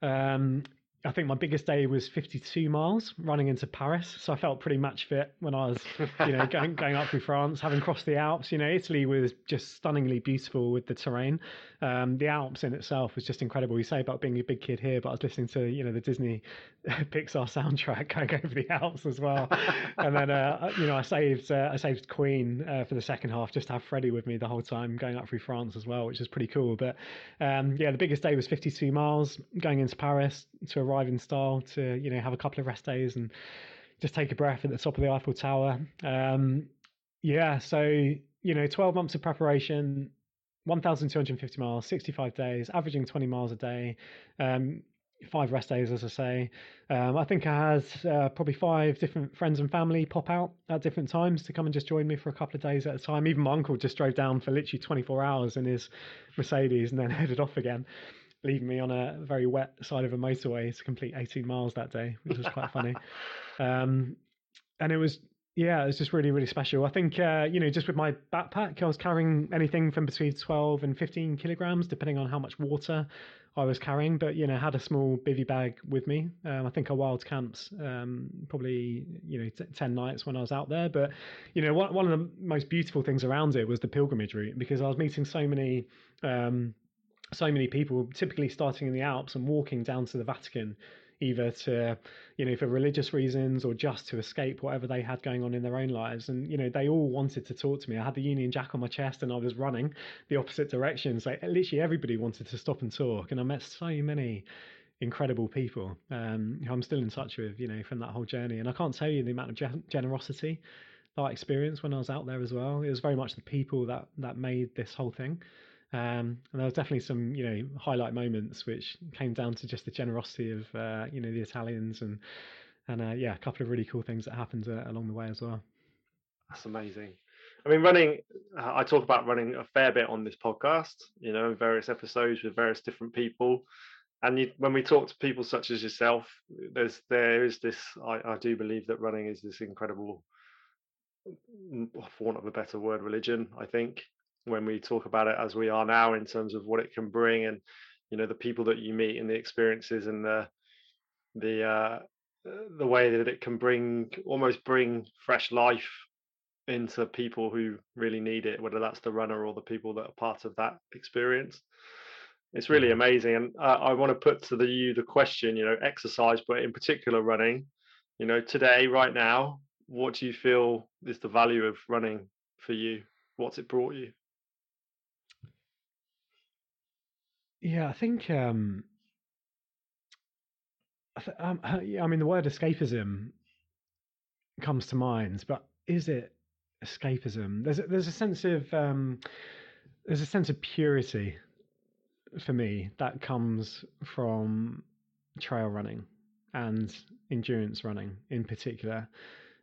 Um, I think my biggest day was 52 miles running into Paris. So I felt pretty match fit when I was, you know, going, going up through France, having crossed the Alps. You know, Italy was just stunningly beautiful with the terrain. Um, the Alps in itself was just incredible. You say about being a big kid here, but I was listening to, you know, the Disney Pixar soundtrack going over the Alps as well. and then, uh, you know, I saved, uh, I saved Queen uh, for the second half just to have Freddie with me the whole time going up through France as well, which is pretty cool. But um, yeah, the biggest day was 52 miles going into Paris to arrive arrive in style to you know have a couple of rest days and just take a breath at the top of the Eiffel Tower. Um, yeah, so you know, 12 months of preparation, 1,250 miles, 65 days, averaging 20 miles a day. Um, five rest days, as I say. Um, I think I had uh, probably five different friends and family pop out at different times to come and just join me for a couple of days at a time. Even my uncle just drove down for literally 24 hours in his Mercedes and then headed off again leaving me on a very wet side of a motorway to complete 18 miles that day, which was quite funny. Um, and it was, yeah, it was just really, really special. I think, uh, you know, just with my backpack, I was carrying anything from between 12 and 15 kilograms, depending on how much water I was carrying. But, you know, had a small bivy bag with me. Um, I think I wild camps um, probably, you know, t- 10 nights when I was out there. But, you know, one, one of the most beautiful things around it was the pilgrimage route because I was meeting so many. Um, so many people, typically starting in the Alps and walking down to the Vatican, either to, you know, for religious reasons or just to escape whatever they had going on in their own lives. And, you know, they all wanted to talk to me. I had the Union Jack on my chest and I was running the opposite direction. So literally everybody wanted to stop and talk. And I met so many incredible people um, who I'm still in touch with, you know, from that whole journey. And I can't tell you the amount of generosity that I experienced when I was out there as well. It was very much the people that that made this whole thing. Um, and there was definitely some, you know, highlight moments which came down to just the generosity of, uh, you know, the Italians and, and uh, yeah, a couple of really cool things that happened uh, along the way as well. That's amazing. I mean, running, I talk about running a fair bit on this podcast, you know, various episodes with various different people. And you, when we talk to people such as yourself, there's there is this. I, I do believe that running is this incredible, for want of a better word, religion. I think when we talk about it as we are now in terms of what it can bring and you know the people that you meet and the experiences and the the uh, the way that it can bring almost bring fresh life into people who really need it whether that's the runner or the people that are part of that experience. It's really mm-hmm. amazing and I, I want to put to the you the question you know exercise but in particular running. You know today right now what do you feel is the value of running for you? What's it brought you Yeah, I think um, I, th- um, yeah, I mean the word escapism comes to mind, but is it escapism? There's a, there's a sense of um, there's a sense of purity for me that comes from trail running and endurance running in particular.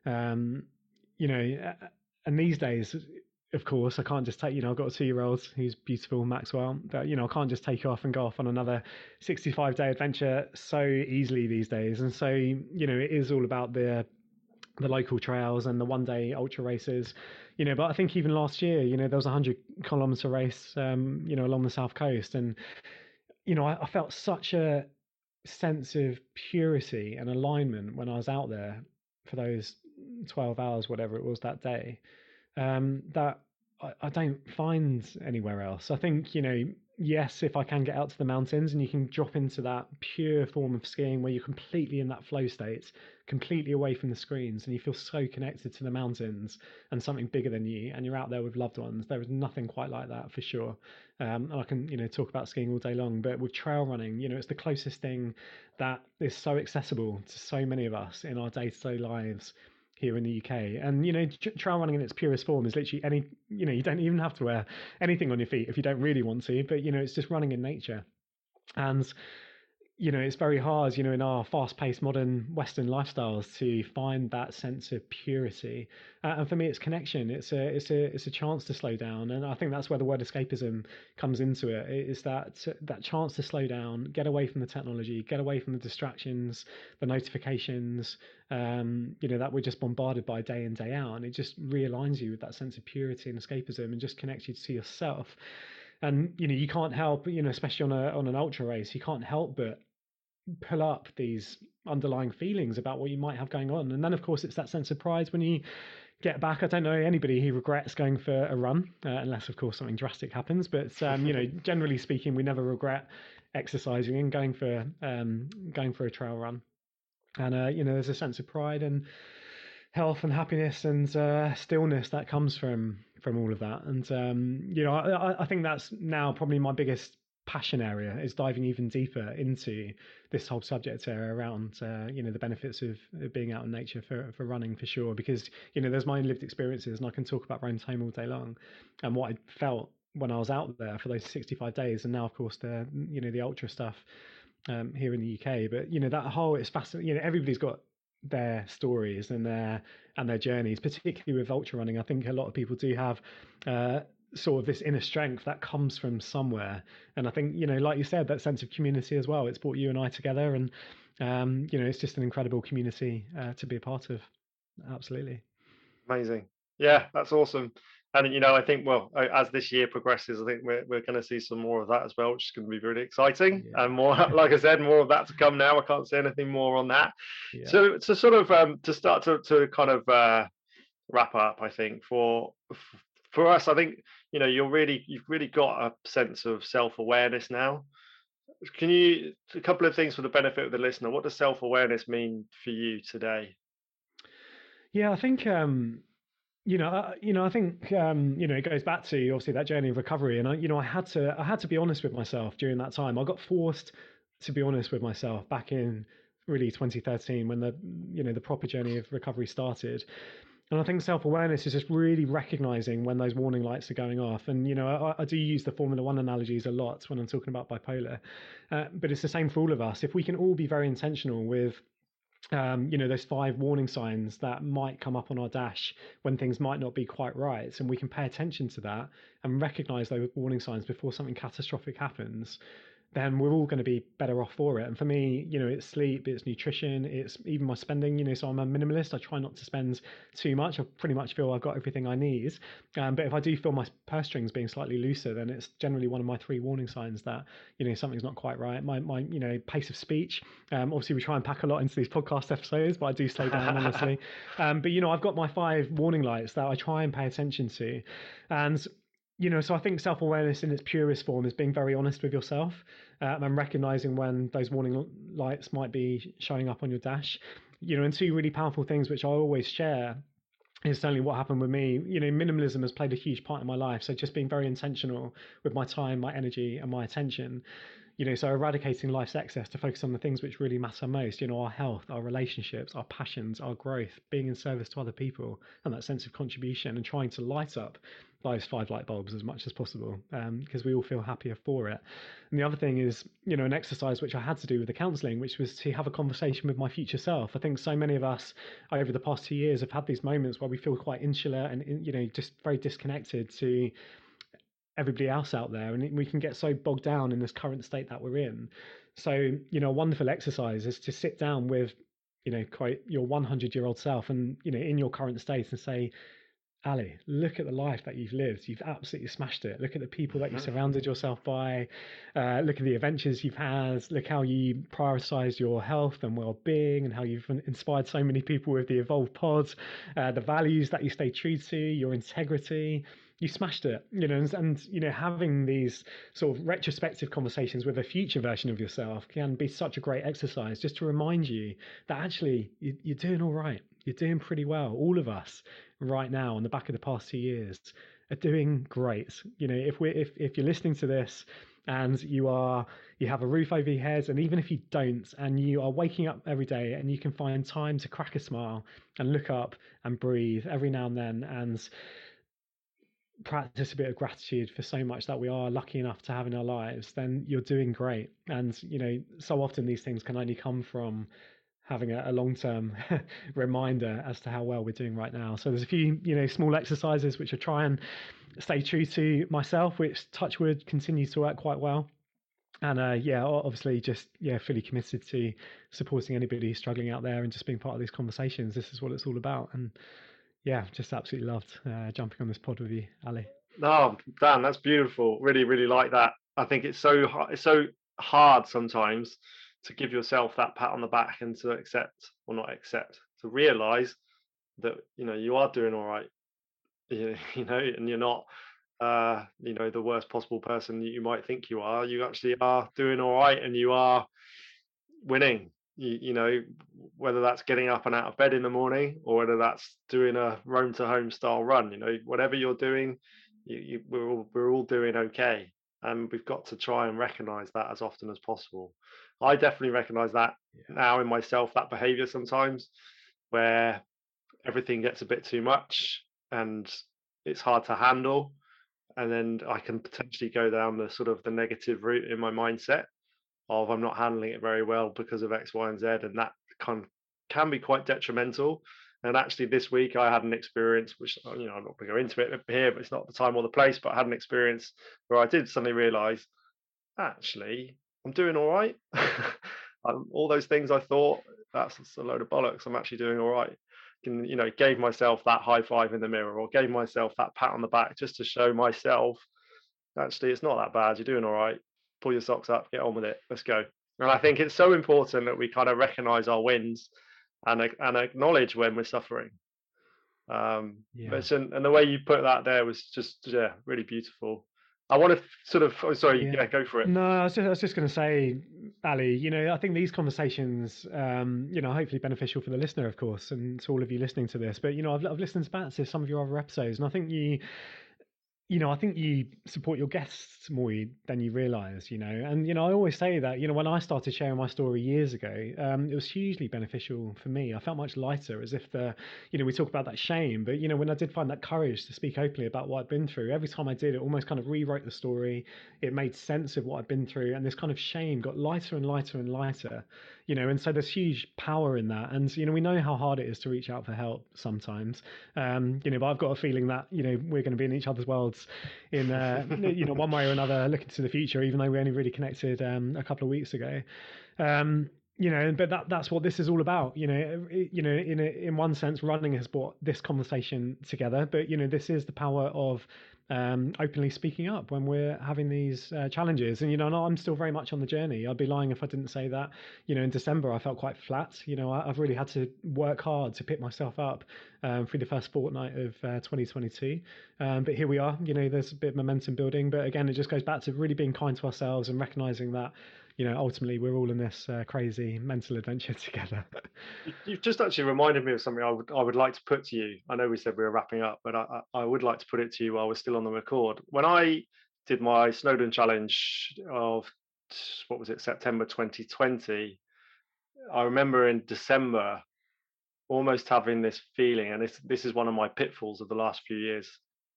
Um, you know, and these days of course, I can't just take, you know, I've got a two year old who's beautiful, Maxwell, but, you know, I can't just take off and go off on another 65 day adventure so easily these days. And so, you know, it is all about the, the local trails and the one day ultra races, you know, but I think even last year, you know, there was a hundred kilometer race, um, you know, along the South coast. And, you know, I, I felt such a sense of purity and alignment when I was out there for those 12 hours, whatever it was that day um, that I, I, don't find anywhere else. I think you know yes, if I can get out to the mountains and you can drop into that pure form of skiing where you're completely in that flow state, completely away from the screens, and you feel so connected to the mountains and something bigger than you, and you're out there with loved ones. There is nothing quite like that for sure. Um, and I can, you know, talk about skiing all day long, but with trail running, you know, it's the closest thing that is so accessible to so many of us in our day to day lives here in the UK. And you know, trail running in its purest form is literally any. You know, you don't even have to wear anything on your feet if you don't really want to. But you know, it's just running in nature. And you know, it's very hard, you know, in our fast-paced modern Western lifestyles to find that sense of purity. Uh, and for me, it's connection. It's a, it's a, it's a chance to slow down. And I think that's where the word escapism comes into it. it. Is that that chance to slow down, get away from the technology, get away from the distractions, the notifications, um, you know, that we're just bombarded by day in day out, and it just realigns you with that sense of purity and escapism, and just connects you to yourself and you know you can't help you know especially on a on an ultra race you can't help but pull up these underlying feelings about what you might have going on. And then of course it's that sense of pride when you get back. I don't know anybody who regrets going for a run uh, unless of course something drastic happens. But um, you know generally speaking we never regret exercising and going for um, going for a trail run. And uh, you know there's a sense of pride and health and happiness and uh, stillness that comes from from all of that. And um, you know, I, I think that's now probably my biggest passion area is diving even deeper into this whole subject area around uh, you know the benefits of, being out in nature for, for running for sure. Because you know there's my own lived experiences and I can talk about Rome's home all day long. And what I felt when I was out there for those 65 days and now of course the you know the ultra stuff um, here in the UK but you know that whole it's fascinating you know everybody's got their stories and their and their journeys, particularly with ultra running. I think a lot of people do have uh, sort of this inner strength that comes from somewhere, and I think you know, like you said, that sense of community as well. It's brought you and I together, and um, you know, it's just an incredible community uh, to be a part of. Absolutely, amazing. Yeah, that's awesome and you know, I think well, as this year progresses, I think we're we're going to see some more of that as well, which is going to be really exciting. Yeah. And more, like I said, more of that to come now. I can't say anything more on that. Yeah. So to sort of um, to start to to kind of uh, wrap up, I think for for us, I think you know you're really you've really got a sense of self awareness now. Can you a couple of things for the benefit of the listener? What does self awareness mean for you today? Yeah, I think um, you know, you know, I think um, you know it goes back to obviously that journey of recovery, and I, you know, I had to, I had to be honest with myself during that time. I got forced to be honest with myself back in really 2013 when the, you know, the proper journey of recovery started. And I think self awareness is just really recognizing when those warning lights are going off. And, you know, I, I do use the Formula One analogies a lot when I'm talking about bipolar, uh, but it's the same for all of us. If we can all be very intentional with um, you know, those five warning signs that might come up on our dash when things might not be quite right. And we can pay attention to that and recognize those warning signs before something catastrophic happens then we're all going to be better off for it. And for me, you know, it's sleep, it's nutrition, it's even my spending. You know, so I'm a minimalist. I try not to spend too much. I pretty much feel I've got everything I need. Um, but if I do feel my purse strings being slightly looser, then it's generally one of my three warning signs that you know something's not quite right. My my you know pace of speech. Um, obviously, we try and pack a lot into these podcast episodes, but I do slow down honestly. Um, but you know, I've got my five warning lights that I try and pay attention to, and you know, so I think self awareness in its purest form is being very honest with yourself um, and recognizing when those warning lights might be showing up on your dash. You know, and two really powerful things which I always share is certainly what happened with me. You know, minimalism has played a huge part in my life. So just being very intentional with my time, my energy, and my attention you know, so eradicating life's excess to focus on the things which really matter most, you know, our health, our relationships, our passions, our growth, being in service to other people, and that sense of contribution, and trying to light up those five light bulbs as much as possible, because um, we all feel happier for it. And the other thing is, you know, an exercise which I had to do with the counselling, which was to have a conversation with my future self. I think so many of us over the past two years have had these moments where we feel quite insular and, you know, just very disconnected to everybody else out there and we can get so bogged down in this current state that we're in so you know a wonderful exercise is to sit down with you know quite your 100 year old self and you know in your current state and say Ali, look at the life that you've lived. You've absolutely smashed it. Look at the people that you surrounded yourself by. Uh, look at the adventures you've had. Look how you prioritize your health and well being and how you've inspired so many people with the Evolve Pods, uh, the values that you stay true to, your integrity, you smashed it you know and, and, you know having these sort of retrospective conversations with a future version of yourself can be such a great exercise just to remind you that actually you, you're doing all right you're doing pretty well all of us right now on the back of the past two years are doing great. You know if we're if, if you're listening to this and you are you have a roof over your head and even if you don't and you are waking up every day and you can find time to crack a smile and look up and breathe every now and then and practice a bit of gratitude for so much that we are lucky enough to have in our lives then you're doing great. And you know so often these things can only come from having a, a long-term reminder as to how well we're doing right now so there's a few you know small exercises which i try and stay true to myself, which Touchwood continues to work quite well. And uh, yeah, obviously, just yeah, fully committed to supporting anybody struggling out there and just being part of these conversations. This is what it's all about. And yeah, just absolutely loved uh, jumping on this pod with you, Ali. No, Dan, that's beautiful. Really, really like that. I think it's so it's so hard sometimes to give yourself that pat on the back and to accept or not accept to realize that you know you are doing all right you, you know, and you're not, uh, you know, the worst possible person you might think you are. You actually are doing all right, and you are winning. You, you know, whether that's getting up and out of bed in the morning, or whether that's doing a Rome to Home style run. You know, whatever you're doing, you, you, we're all we're all doing okay and we've got to try and recognize that as often as possible. I definitely recognize that yeah. now in myself, that behavior sometimes where everything gets a bit too much and it's hard to handle and then i can potentially go down the sort of the negative route in my mindset of i'm not handling it very well because of x y and z and that can can be quite detrimental and actually this week i had an experience which uh, you know i'm not going to go into it here but it's not the time or the place but i had an experience where i did suddenly realize actually i'm doing all right all those things i thought that's a load of bollocks i'm actually doing all right can, you know, gave myself that high five in the mirror or gave myself that pat on the back just to show myself actually it's not that bad. You're doing all right. Pull your socks up, get on with it. Let's go. And I think it's so important that we kind of recognize our wins and and acknowledge when we're suffering. Um, yeah. but and, and the way you put that there was just yeah, really beautiful. I want to sort of. Oh, sorry, yeah. yeah. go for it. No, I was just, I was just going to say, Ali. You know, I think these conversations, um, you know, hopefully beneficial for the listener, of course, and to all of you listening to this. But you know, I've, I've listened back to some of your other episodes, and I think you you know, I think you support your guests more than you realize, you know. And, you know, I always say that, you know, when I started sharing my story years ago, um, it was hugely beneficial for me. I felt much lighter as if the, you know, we talk about that shame, but, you know, when I did find that courage to speak openly about what I'd been through, every time I did, it almost kind of rewrote the story. It made sense of what I'd been through. And this kind of shame got lighter and lighter and lighter, you know. And so there's huge power in that. And, you know, we know how hard it is to reach out for help sometimes, um, you know, but I've got a feeling that, you know, we're going to be in each other's worlds in uh, you know one way or another looking to the future even though we only really connected um, a couple of weeks ago. Um, you know but that that's what this is all about. You know you know in a, in one sense running has brought this conversation together but you know this is the power of um, openly speaking up when we're having these uh, challenges. And you know, I'm still very much on the journey. I'd be lying if I didn't say that. You know, in December I felt quite flat. You know, I, have really had to work hard to pick myself up um, through the first fortnight of uh, 2022. Um, but here we are. You know, there's a bit of momentum building. But again, it just goes back to really being kind to ourselves and recognizing that you know, ultimately we're all in this uh, crazy mental adventure together. You've just actually reminded me of something I would I would like to put to you. I know we said we were wrapping up, but I, I would like to put it to you while we're still on the record. When I did my Snowdon challenge of what was it September 2020, I remember in December almost having this feeling, and this this is one of my pitfalls of the last few years.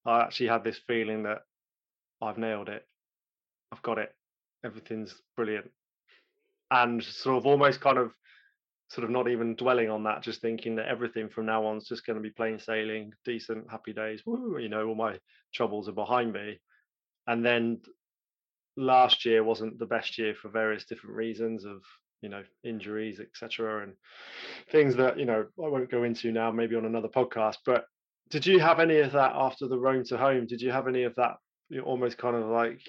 I actually had this feeling that I've nailed it. I've got it everything's brilliant. And sort of almost kind of sort of not even dwelling on that just thinking that everything from now on is just going to be plain sailing decent happy days Woo, you know all my troubles are behind me. And then last year wasn't the best year for various different reasons of you know injuries etc and things that you know i won't go into now maybe on another podcast but did you have any of that after the Rome to Home? Did you have any of that you know, almost kind of like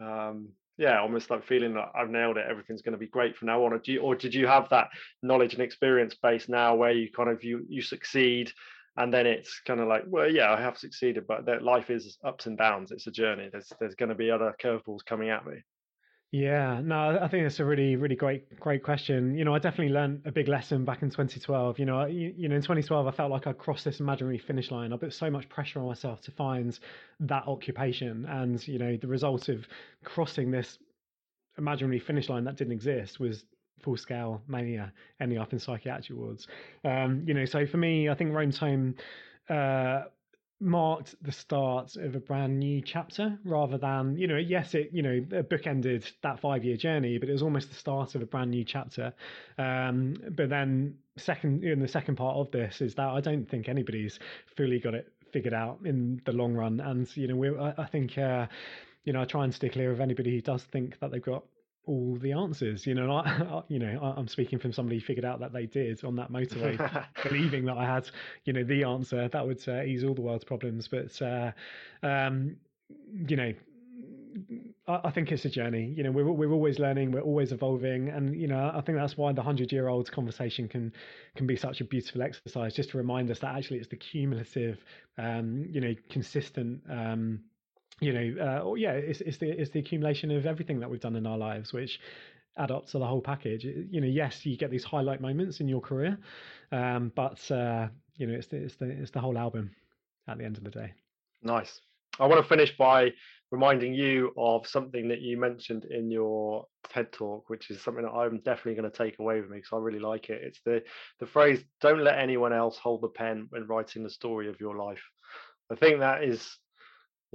um, yeah, almost like feeling that I've nailed it. Everything's going to be great from now on. Or, you, or did you have that knowledge and experience base now where you kind of you you succeed and then it's kind of like, well, yeah, I have succeeded, but that life is ups and downs. It's a journey. There's there's going to be other curveballs coming at me. Yeah, no, I think that's a really, really great, great question. You know, I definitely learned a big lesson back in 2012. You know, you, know, in 2012, I felt like I'd crossed this imaginary finish line. I put so much pressure on myself to find that occupation, and you know, the result of crossing this imaginary finish line that didn't exist was full scale mania ending up in psychiatric wards. Um, you know, so for me, I think Rome's Home uh, marked the start of a brand new chapter rather than, you know, yes, it, you know, a book ended that five year journey, but it was almost the start of a brand new chapter. Um, but then second in the second part of this is that I don't think anybody's fully got it figured out in the long run. And, you know, we I, I think uh, you know, I try and stay clear of anybody who does think that they've got all the answers. You know, I, you know, I'm speaking from somebody who figured out that they did on that motorway, believing that I had, you know, the answer that would uh, ease all the world's problems. But, uh, um, you know, I, I think it's a journey. You know, we're we're always learning, we're always evolving, and you know, I think that's why the hundred year olds conversation can can be such a beautiful exercise, just to remind us that actually it's the cumulative, um, you know, consistent. Um, you know, uh, or yeah, it's, it's the it's the accumulation of everything that we've done in our lives, which add up to the whole package. You know, yes, you get these highlight moments in your career, um, but uh, you know, it's the, it's the it's the whole album at the end of the day. Nice. I want to finish by reminding you of something that you mentioned in your TED talk, which is something that I'm definitely going to take away with me because I really like it. It's the the phrase "Don't let anyone else hold the pen when writing the story of your life." I think that is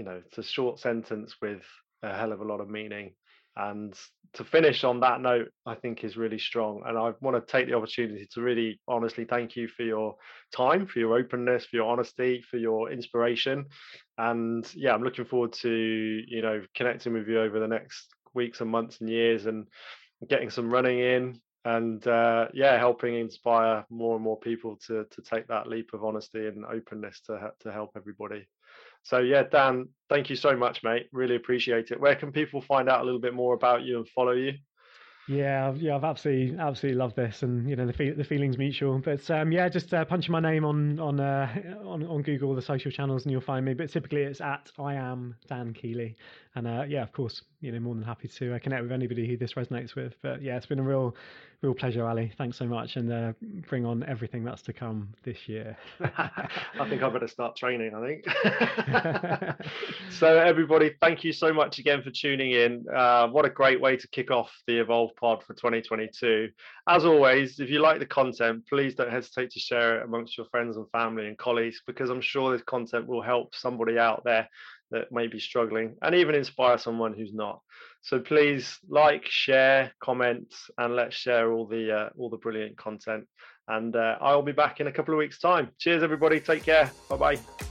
you know it's a short sentence with a hell of a lot of meaning. And to finish on that note i think is really strong and i want to take the opportunity to really honestly thank you for your time for your openness for your honesty for your inspiration. And yeah i'm looking forward to you know connecting with you over the next weeks and months and years and getting some running in and uh, yeah helping inspire more and more people to to take that leap of honesty and openness to to help everybody so yeah, Dan, thank you so much, mate. Really appreciate it. Where can people find out a little bit more about you and follow you? Yeah, yeah, I've absolutely, absolutely loved this, and you know the fe- the feelings mutual. But um, yeah, just uh, punching my name on on uh, on on Google, the social channels, and you'll find me. But typically, it's at I am Dan Keeley, and uh, yeah, of course, you know, more than happy to uh, connect with anybody who this resonates with. But yeah, it's been a real, real pleasure, Ali. Thanks so much, and uh, bring on everything that's to come this year. I think I better start training. I think. so everybody, thank you so much again for tuning in. Uh, what a great way to kick off the Evolve Pod for 2022. As always, if you like the content, please don't hesitate to share it amongst your friends and family and colleagues because I'm sure this content will help somebody out there that may be struggling and even inspire someone who's not. So please like, share, comment, and let's share all the uh, all the brilliant content. And uh, I'll be back in a couple of weeks' time. Cheers, everybody. Take care. Bye bye.